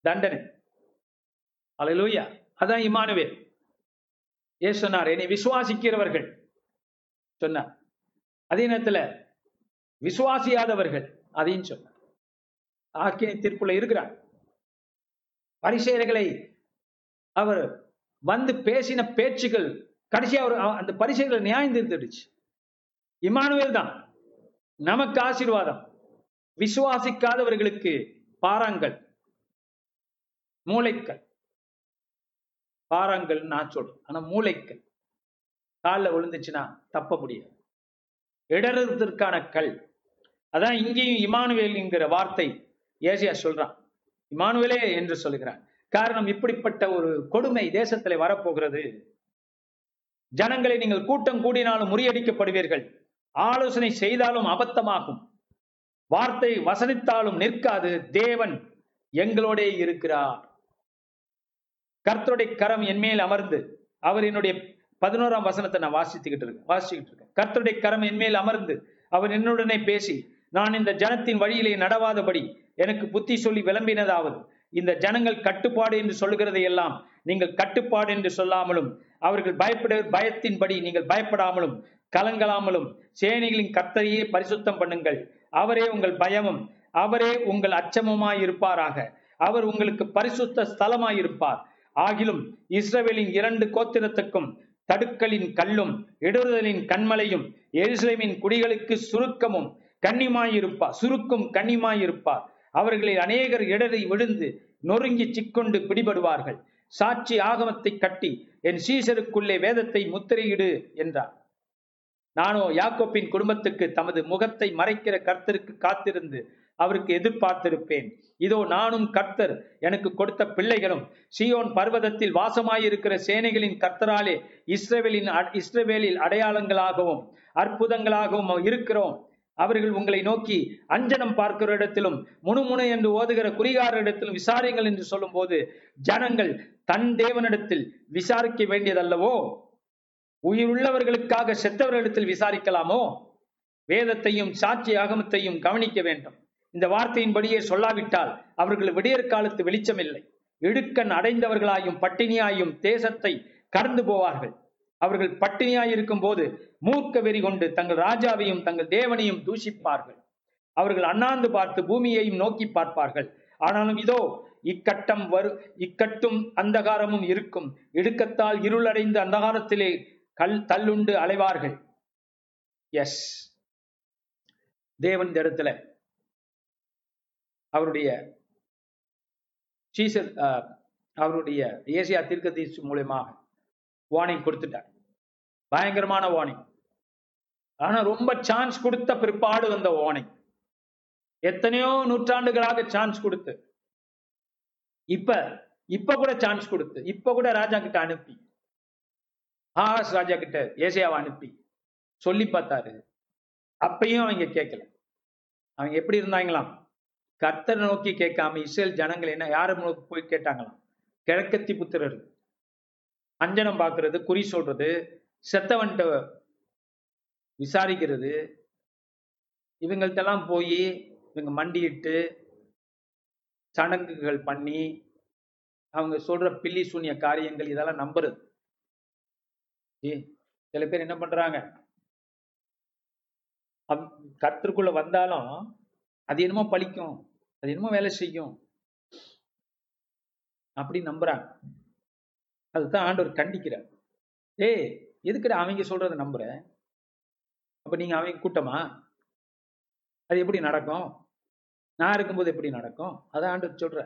தண்டனை. அல்லேலூயா அதான் இமானுவேல் ஏசு சொன்னார்? என்னை விசுவாசிக்கிறவர்கள். சொன்னார். அதே நேரத்துல விசுவாசியாதவர்கள் அதையும் சொன்னார். ஆக்கினை தீர்ப்புல இருக்கிறார். பரிசேயர்களை அவர் வந்து பேசின பேச்சுகள் கடைசியா அவர் அந்த பரிசைகளை நியாயம் தீர்த்துடுச்சு. இமானுவேல் தான். நமக்கு ஆசீர்வாதம். விசுவாசிக்காதவர்களுக்கு பாறாங்கள் மூளைக்கல் பாறாங்கல் நான் சொல்றேன். ஆனா மூளைக்கல் காலில் விழுந்துச்சுன்னா தப்ப முடியாது. இடறதற்கான கல். அதான் இங்கேயும் இமானுவேல்ங்கிற வார்த்தை ஏசியா சொல்றான். இமானுவேலே என்று சொல்லுகிறான். காரணம் இப்படிப்பட்ட ஒரு கொடுமை தேசத்துல வரப்போகிறது. ஜனங்களை நீங்கள் கூட்டம் கூடினாலும் முறியடிக்கப்படுவீர்கள். ஆலோசனை செய்தாலும் அபத்தமாகும். வார்த்தை வசனித்தாலும் நிற்காது. தேவன் எங்களோடே இருக்கிறார். கர்த்தருடைய கரம் என் மேல் அமர்ந்து அவர் என்னுடைய பதினோராம் வசனத்தை நான் வாசித்துக்கிட்டு இருக்கேன் வாசிச்சுக்கிட்டு இருக்கேன். கர்த்தருடைய கரம் என் மேல் அமர்ந்து அவர் என்னுடனே பேசி நான் இந்த ஜனத்தின் வழியிலே நடவாதபடி எனக்கு புத்தி சொல்லி விளம்பினதாவது. இந்த ஜனங்கள் கட்டுப்பாடு என்று சொல்லுகிறதை எல்லாம் நீங்கள் கட்டுப்பாடு என்று சொல்லாமலும் அவர்கள் பயப்பட பயத்தின்படி நீங்கள் பயப்படாமலும் கலங்கலாமலும் சேனைகளின் கர்த்தரையே பரிசுத்தம் பண்ணுங்கள். அவரே உங்கள் பயமும் அவரே உங்கள் அச்சமுமாய் இருப்பாராக அவர் உங்களுக்கு பரிசுத்த ஸ்தலமாய் இருப்பார் ஆகிலும் இஸ்ரவேலின் இரண்டு கோத்திரத்துக்கும் தடுக்கலின் கல்லும் இடறுதலின் கண்மலையும் எருசலேமின் குடிகளுக்கு சுருக்கமும் கண்ணிமாயிருப்பா சுருக்கும் கண்ணிமாயிருப்பார் அவர்களில் அநேகர் இடறி விழுந்து நொறுங்கி சிக்கொண்டு பிடிபடுவார்கள். சாட்சி ஆகமத்தை கட்டி என் சீசருக்குள்ளே வேதத்தை முத்திரையிடு என்றார். நானோ யாக்கோப்பின் குடும்பத்துக்கு தமது முகத்தை மறைக்கிற கர்த்தருக்கு காத்திருந்து அவருக்கு எதிர்பார்த்திருப்பேன். இதோ நானும் கர்த்தர் எனக்கு கொடுத்த பிள்ளைகளும் சீயோன் பர்வதத்தில் வாசமாயிருக்கிற சேனைகளின் கர்த்தராலே இஸ்ரவேலின் அ- இஸ்ரவேலில் அடையாளங்களாகவும் அற்புதங்களாகவும் இருக்கிறோம். அவர்கள் உங்களை நோக்கி அஞ்சனம் பார்க்கிற இடத்திலும் முணுமுணு என்று ஓதுகிற குறிகார இடத்திலும் விசாரிங்கள் என்று சொல்லும்போது ஜனங்கள் தன் தேவனிடத்தில் விசாரிக்க வேண்டியதல்லவோ? உயிருள்ளவர்களுக்காக செத்தவர்களிடத்தில் விசாரிக்கலாமோ? வேதத்தையும் சாட்சி அகமத்தையும் கவனிக்க வேண்டும். இந்த வார்த்தையின்படியே சொல்லாவிட்டால் அவர்கள் விடியற் காலத்து வெளிச்சமில்லை. இடுக்கண் அடைந்தவர்களாயும் பட்டினியாயும் தேசத்தை கடந்து போவார்கள். அவர்கள் பட்டினியாயிருக்கும் போது மூர்க்க வெறி கொண்டு தங்கள் ராஜாவையும் தங்கள் தேவனையும் தூஷிப்பார்கள். அவர்கள் அண்ணாந்து பார்த்து பூமியையும் நோக்கி பார்ப்பார்கள். ஆனாலும் இதோ இக்கட்டம் வரு இக்கட்டும் அந்தகாரமும் இருக்கும். இடுக்கத்தால் இருளடைந்து அந்தகாரத்திலே கல் தள்ளுண்டு அலைவார்கள். எஸ் தேவன் இந்த இடத்துல அவருடைய சீசர் அஹ், அவருடைய ஏசியா தீர்க்கதீசு மூலியமாக வார்னிங் கொடுத்துட்டார். பயங்கரமான வார்னிங் ஆனா ரொம்ப சான்ஸ் கொடுத்த பிற்பாடு வந்த வார்னிங் எத்தனையோ நூற்றாண்டுகளாக சான்ஸ் கொடுத்து. இப்ப இப்ப கூட சான்ஸ் கொடுத்து. இப்ப கூட ராஜா கிட்ட அனுப்பி. ஆகாஷ் ராஜா கிட்ட ஏசியாவை அனுப்பி. சொல்லி பார்த்தாரு. அப்பயும் அவங்க கேட்கல. அவங்க எப்படி இருந்தாங்களாம்? கர்த்தரை நோக்கி கேட்காம இஸ்ரேல் ஜனங்கள் என்ன யாரை நோக்கி போய் கேட்டாங்களாம்? கிழக்கத்தி புத்திரர் அஞ்சனம் பார்க்கறது குறி சொல்றது செத்தவன்ட்ட விசாரிக்கிறது. இவங்கள்ட்டெல்லாம் போய் இவங்க மண்டியிட்டு சடங்குகள் பண்ணி அவங்க சொல்ற பில்லி சூனிய காரியங்கள் இதெல்லாம் நம்புறது. சில பேர் என்ன பண்றாங்க? கத்திற்குள்ள வந்தாலும் அது என்னமோ பழிக்கும் அது என்னமோ வேலை செய்யும் அப்படி நம்புறாங்க. அதுதான் ஆண்டவர் கண்டிக்கிறார். ஏய் எதுக்குடா அவங்க சொல்றதை நம்புற? அப்ப நீங்க அவங்க கூட்டமா? அது எப்படி நடக்கும்? நான் இருக்கும்போது எப்படி நடக்கும்? அதான் ஆண்டவர் சொல்ற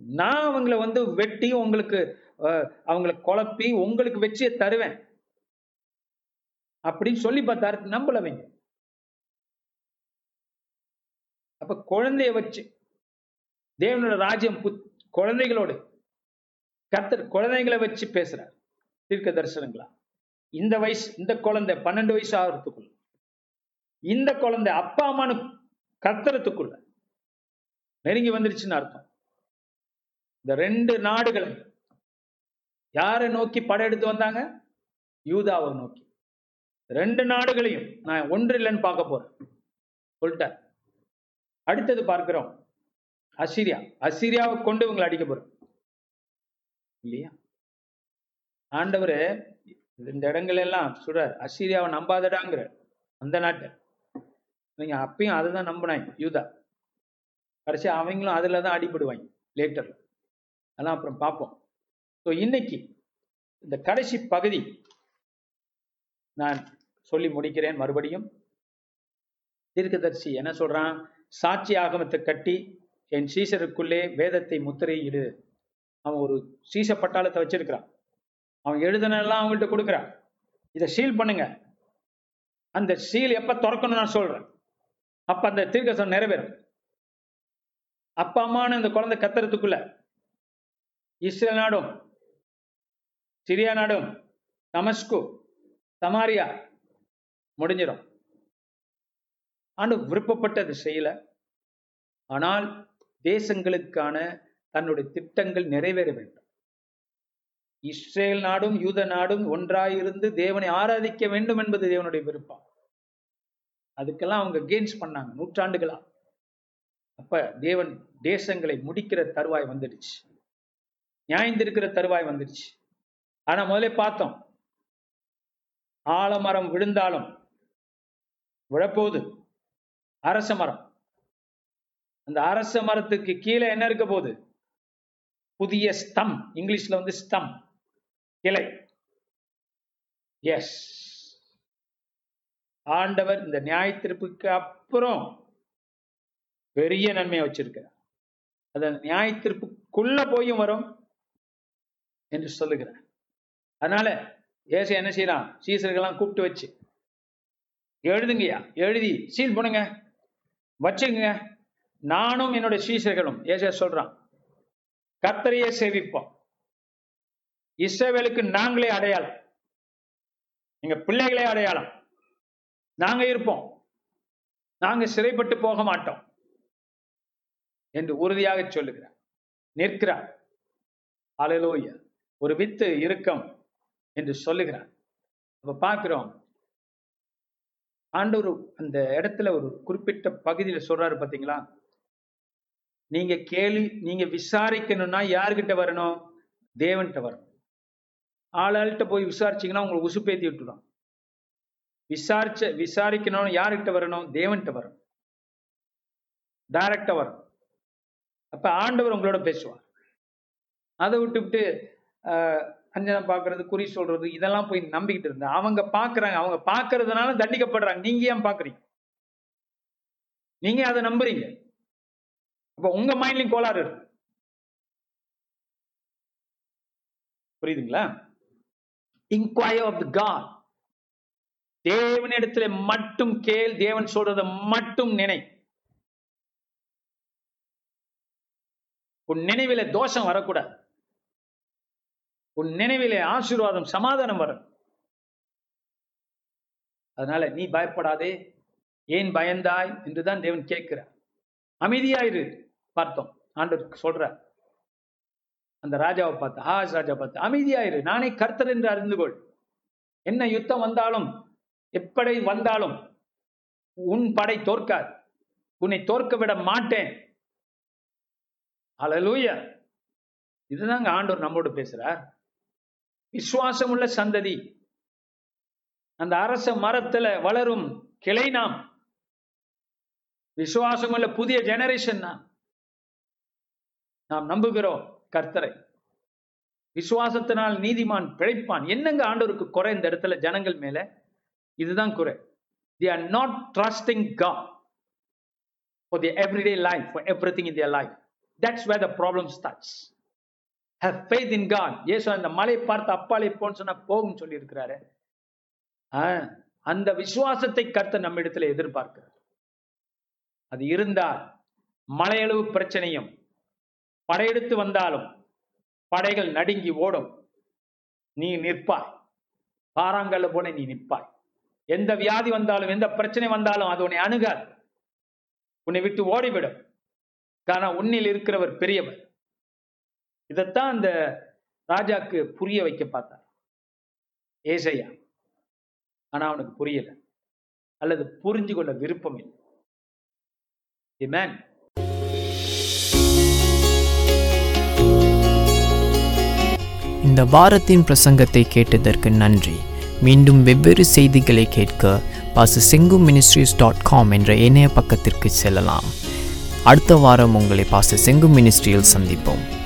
நான் அவங்கள வந்து வெட்டி உங்களுக்கு அவங்கள குழப்பி உங்களுக்கு வெற்றியை தருவேன். அப்படின்னு சொல்லி பார்த்தாரு நம்பலவங்க அப்ப குழந்தைய வச்சு தேவனோட ராஜ்யம் குழந்தைகளோடு. கர்த்தர் குழந்தைங்களை வச்சு பேசுறார். தீர்க்க தரிசனங்களா? இந்த வயசு இந்த குழந்தை பன்னெண்டு வயசு ஆகிறதுக்குள்ள. இந்த குழந்தை அப்பா அம்மானு கத்துறதுக்குள்ள நெருங்கி வந்துருச்சுன்னு அர்த்தம். இந்த ரெண்டு நாடுகளும் யாரை நோக்கி படையெடுத்து வந்தாங்க? யூதாவை நோக்கி. ரெண்டு நாடுகளையும் நான் ஒன்று இல்லைன்னு பார்க்க போறேன். சொல்லிட்டேன் அடுத்தது பார்க்கிறோம். அசிரியா. அசிரியாவை கொண்டு இவங்களை அடிக்க போறோம். இல்லையா? ஆண்டவர் இந்த இடங்கள் எல்லாம் சொல்றார் அசிரியாவை நம்பாதடாங்கிற அந்த நாட்டை. நீங்க அப்பயும் அதை தான் நம்பினாங்க யூதா. கடைசி அவங்களும் அதில் தான் அடிபடுவாங்க லேட்டர் அதெல்லாம் அப்புறம் பார்ப்போம். ஸோ இன்னைக்கு இந்த கடைசி பகுதி நான் சொல்லி முடிக்கிறேன் மறுபடியும். தீர்க்கதரிசி என்ன சொல்றான்? சாட்சி ஆகமத்தை கட்டி என் சீசருக்குள்ளே வேதத்தை முத்திரையிடு. அவன் ஒரு சீச பட்டாளத்தை வச்சிருக்கிறான். அவன் எழுதுனெல்லாம் அவங்கள்ட்ட கொடுக்குறான். இதை சீல் பண்ணுங்க. அந்த சீல் எப்ப திறக்கணும் நான் சொல்றேன். அப்ப அந்த தீர்க்கசம் நிறைவேறும். அப்பா அம்மான்னு அந்த குழந்தை கத்துறதுக்குள்ள இஸ்ரேல் நாடும் சிரியா நாடும் தமஸ்கு சமாரியா முடிஞ்சிடும் ஆண்டு விருப்பப்பட்டது செய்யல. ஆனால் தேசங்களுக்கான தன்னுடைய திட்டங்கள் நிறைவேற வேண்டும். இஸ்ரேல் நாடும் யூத நாடும் ஒன்றாயிருந்து தேவனை ஆராதிக்க வேண்டும் என்பது தேவனுடைய விருப்பம். அதுக்கெல்லாம் அவங்க கெயின்ஸ் பண்ணாங்க நூற்றாண்டுகளா. அப்ப தேவன் தேசங்களை முடிக்கிற தருவாய் வந்துடுச்சு. நியாயந்திருக்கிற தருவாய் வந்துடுச்சு. ஆனா முதல்ல பார்த்தோம். ஆலமரம் விழுந்தாலும் விழப்போகுது. அரச மரம். அந்த அரச மரத்துக்கு கீழே என்ன இருக்க போகுது? புதிய ஸ்தம். இங்கிலீஷ்ல வந்து ஸ்தம். கிளை. எஸ் ஆண்டவர் இந்த நியாயத்திருப்புக்கு அப்புறம் பெரிய நன்மையை வச்சிருக்கிறார். அது அந்த நியாயத்திருப்புக்குள்ள போயும் வரும் என்று சொல்லுகிறார். அதனால ஏசு என்ன செய்யலாம் சீசர்கள்லாம் கூப்பிட்டு வச்சு எழுதுங்கய்யா எழுதி சீல் பண்ணுங்க வச்சுங்க நானும் என்னோட சீசர்களும் ஏச சொல்றான் கத்தரையே சேவிப்போம். இஸ்ரேவேலுக்கு நாங்களே அடையாளம். எங்க பிள்ளைகளே அடையாளம். நாங்க இருப்போம். நாங்க சிறைப்பட்டு போக மாட்டோம். என்று உறுதியாக சொல்லுகிறார். நிற்கிறார். அலலோய ஒரு வித்து இறுக்கம் என்று சொல்லுகிறார். அப்ப பார்க்கிறோம் ஆண்டவர் அந்த இடத்துல ஒரு குறிப்பிட்ட பகுதியில சொல்றாரு பாத்தீங்களா? நீங்க கேள்வி நீங்க விசாரிக்கணும்னா யாருக்கிட்ட வரணும்? தேவன்கிட்ட வரணும். ஆளாள்கிட்ட போய் விசாரிச்சீங்கன்னா உங்களை உசுப்பேத்தி விட்டுடும் விசாரிச்ச விசாரிக்கணும்னு யார்கிட்ட வரணும்? தேவன்கிட்ட வரணும். டைரக்டா வரணும். அப்ப ஆண்டவர் உங்களோட பேசுவார். அதை விட்டுவிட்டு அஞ்சனம் பார்க்கறது குறி சொல்றது இதெல்லாம் போய் நம்பிக்கிட்டு இருந்தேன் அவங்க பார்க்குறாங்க அவங்க பார்க்கறதுனால தண்டிக்கப்படுறாங்க. நீங்க ஏன் பார்க்குறீங்க நீங்க அதை நம்புறீங்க. அப்போ உங்க மைண்ட்லயும் கோளாறு இருக்கு. புரியுதுங்களா? இன்கொயர் ஆஃப் த காட் தேவனிடத்துல மட்டும் கேள் தேவன் சொல்றதை மட்டும் நினை. உன் நினைவில தோஷம் வரக்கூடாது. உன் நினைவிலே ஆசீர்வாதம் சமாதானம் வரும். அதனால நீ பயப்படாதே. ஏன் பயந்தாய்? என்றுதான் தேவன் கேட்கிறார். அமைதியாயிரு பார்த்தோம். ஆண்டவர் சொல்ற அந்த ராஜாவை பார்த்து ஆஸ் ராஜா பார்த்து அமைதியாயிரு நானே கர்த்தர் என்று அறிந்து கொள். என்ன யுத்தம் வந்தாலும் எப்படி வந்தாலும் உன் படை தோற்காது. உன்னை தோற்க விட மாட்டேன். அலலூய இதுதாங்க ஆண்டவர் நம்மோடு பேசுறார். விசுவாசம் உள்ள சந்ததி. அந்த அரச மரத்துல வளரும் கிளை நாம். விசுவாசம் உள்ள புதிய ஜெனரேஷன் நாம். நாம் நம்புகிறோம் கர்த்தரை. விசுவாசத்தினால் நீதிமான் பிழைப்பான். என்னங்க ஆண்டவருக்கு குறை இந்த இடத்துல ஜனங்கள் மேல? இதுதான் குறை. They are not trusting God for the everyday life for every thing in their life that's where the problem starts how faith in God Yesu அந்த மலை பார்த்து அப்பாலே போன்னு சொன்னா போகும் சொல்லி இருக்கிறாரு அந்த விசுவாசத்தை கர்த்தர் நம்ம இடத்துல எதிர்பார்க்கிறார். அது இருந்தால் மலையளவு பிரச்சனையும் படையெடுத்து வந்தாலும் படைகள் நடுங்கி ஓடும். நீ நிற்பாய். பாறாங்கல்ல போன நீ நிற்பாய். எந்த வியாதி வந்தாலும் எந்த பிரச்சனை வந்தாலும் அது உன்னை அணுகாது. உன்னை விட்டு ஓடிவிடும். காரணம் உன்னில் இருக்கிறவர் பெரியவர். இதைத்தான் அந்த ராஜாக்கு புரிய வைக்க பார்த்தார். ஏசையா ஆனா அவனுக்கு புரியல. அல்லது புரிஞ்சு கொள்ள விருப்பம் இல்லை. Amen. இந்த வாரத்தின் பிரசங்கத்தை கேட்டதற்கு நன்றி. மீண்டும் வெவ்வேறு செய்திகளை கேட்க பாச செங்கு மினிஸ்ட்ரிஸ் டாட் காம் என்ற இணைய பக்கத்திற்கு செல்லலாம். அடுத்த வாரம் உங்களை பாச செங்கு மினிஸ்ட்ரியில் சந்திப்போம்.